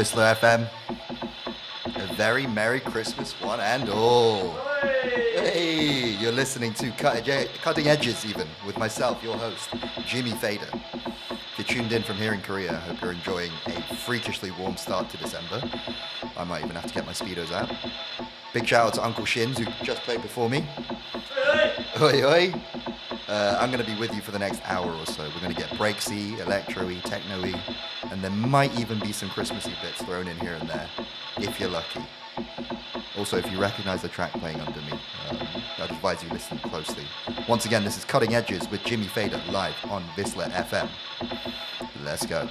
Visla FM. A very Merry Christmas, one and all. Hey, you're listening to Cutting Edges, even with myself, your host, Jimmy Fader. If you're tuned in from here in Korea, I hope you're enjoying a freakishly warm start to December. I might even have to get my speedos out. Big shout out to Uncle Shins who just played before me. Oi oi. Uh, I'm going to be with you for the next hour or so. We're going to get breaksy, electro-y, techno-y, and there might even be some Christmassy bits thrown in here and there, if you're lucky. Also, if you recognize the track playing under me, um, I'd advise you listen closely. Once again, this is Cutting Edges with Jimmy Fader live on Visla FM. Let's go.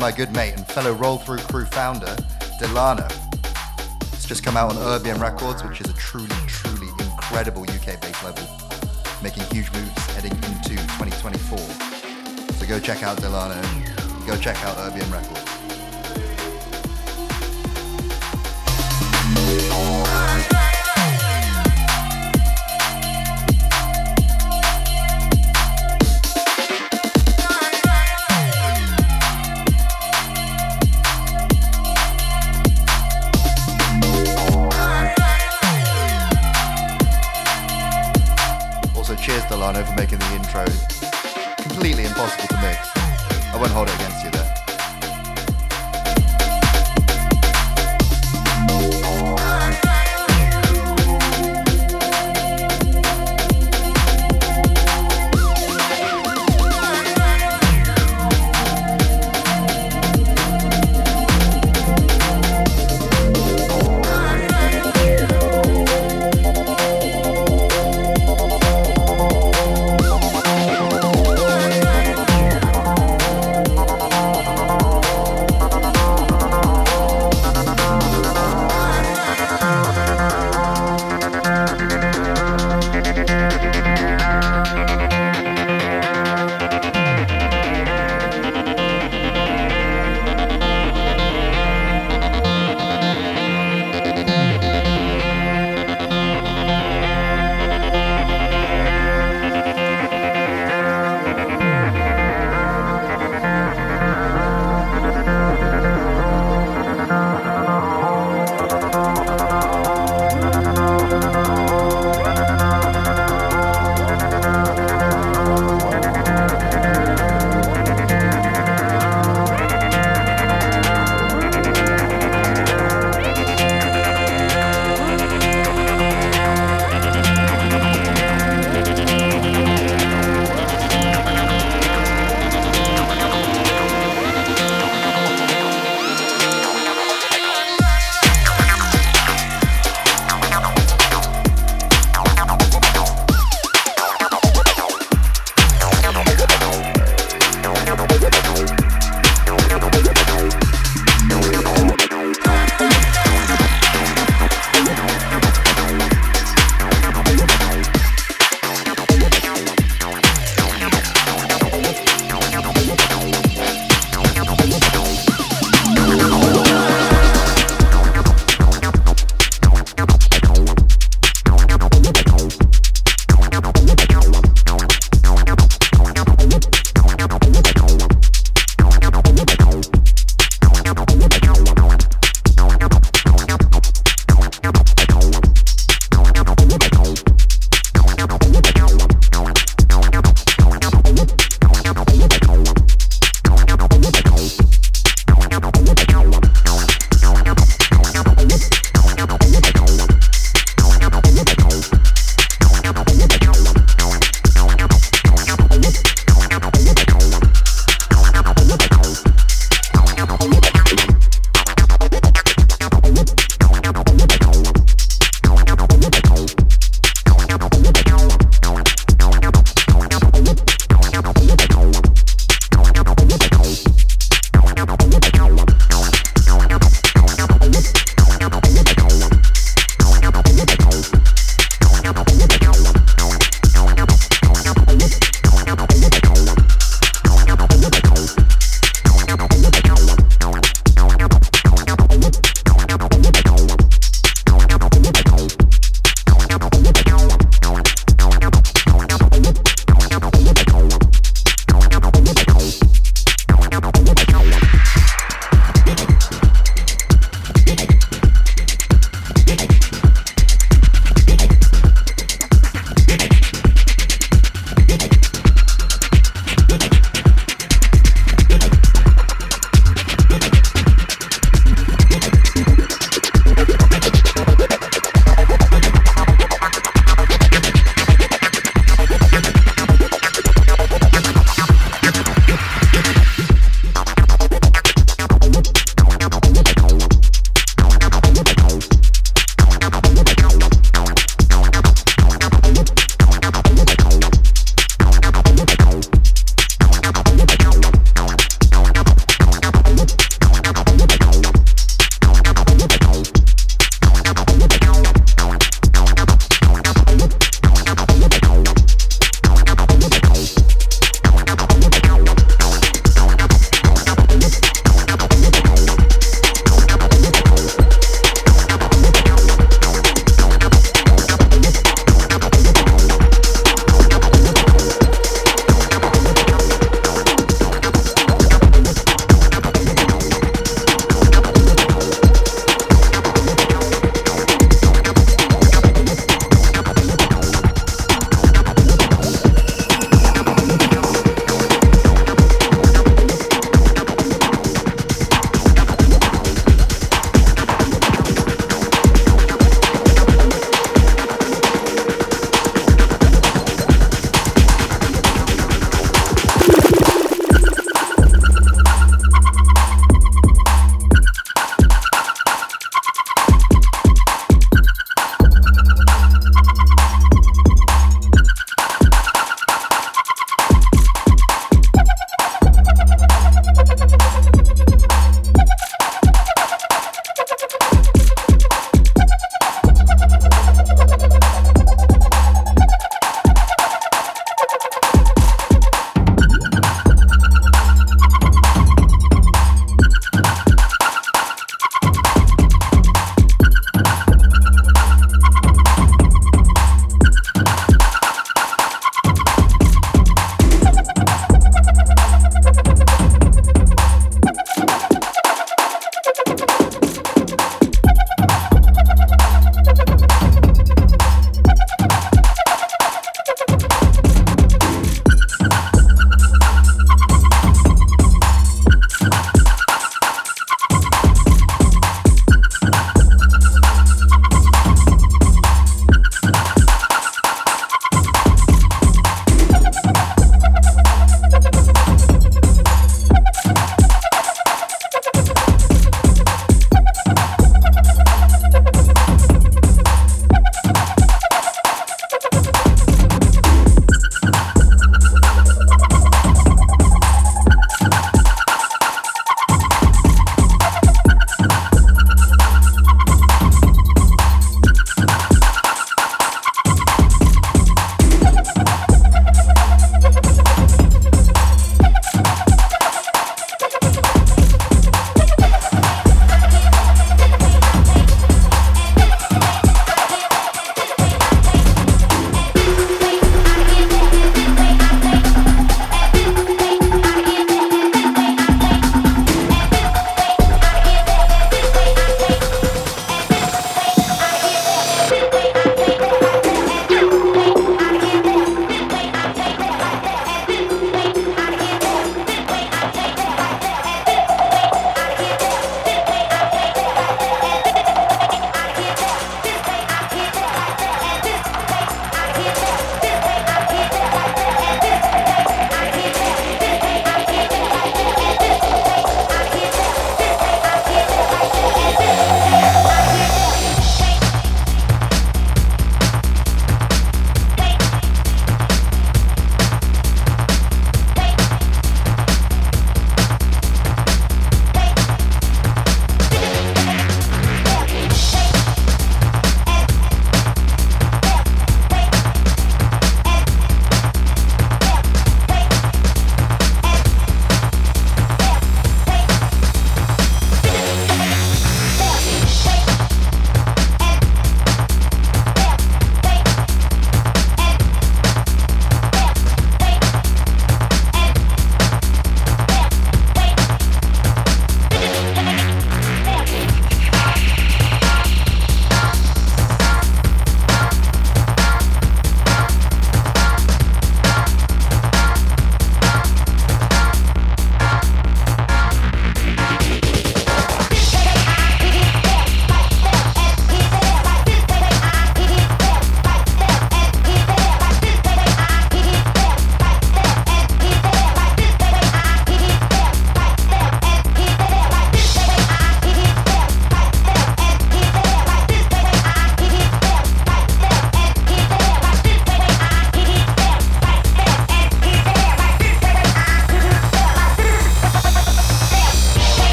My good mate and fellow Roll Through Crew founder, Delano. It's just come out on Urbian Records, which is a truly, truly incredible UK based label, making huge moves heading into 2024. So go check out Delano, go check out Urbian Records.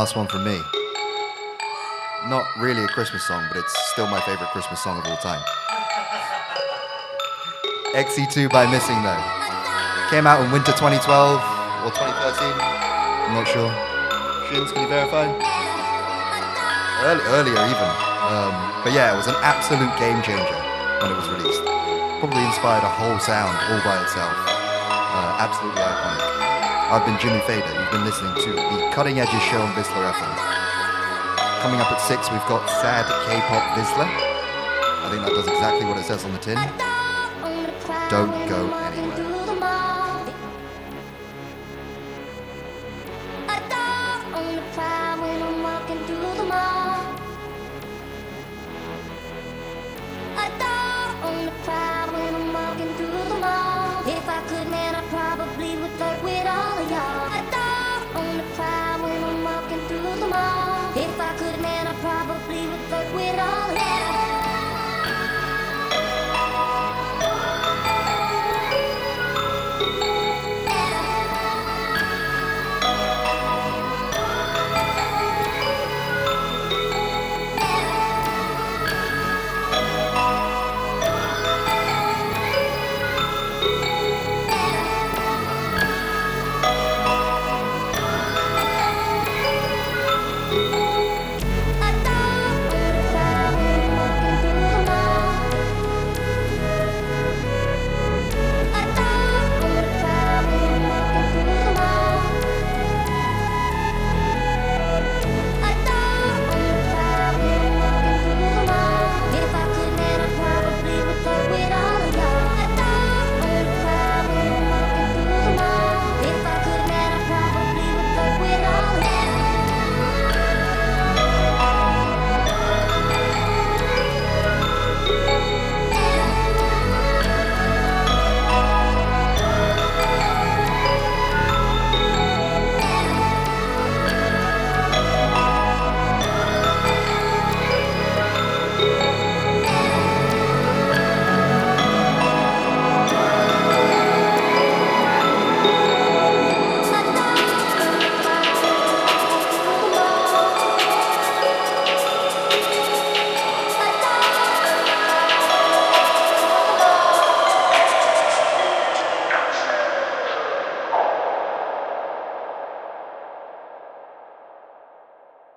Last one from me. Not really a Christmas song, but it's still my favorite Christmas song of all time. XE2 by Mssingno. Came out in winter 2012 or 2013. I'm not sure. Shins, can you verify? Early, earlier even. Um, but yeah, it was an absolute game changer when it was released. Probably inspired a whole sound all by itself. Uh, absolutely iconic. I've been Jimmy Fader. You've been listening to the Cutting Edges show on Visla FM. Coming up at six, we've got Sad K-pop Visla. I think that does exactly what it says on the tin. Don't go.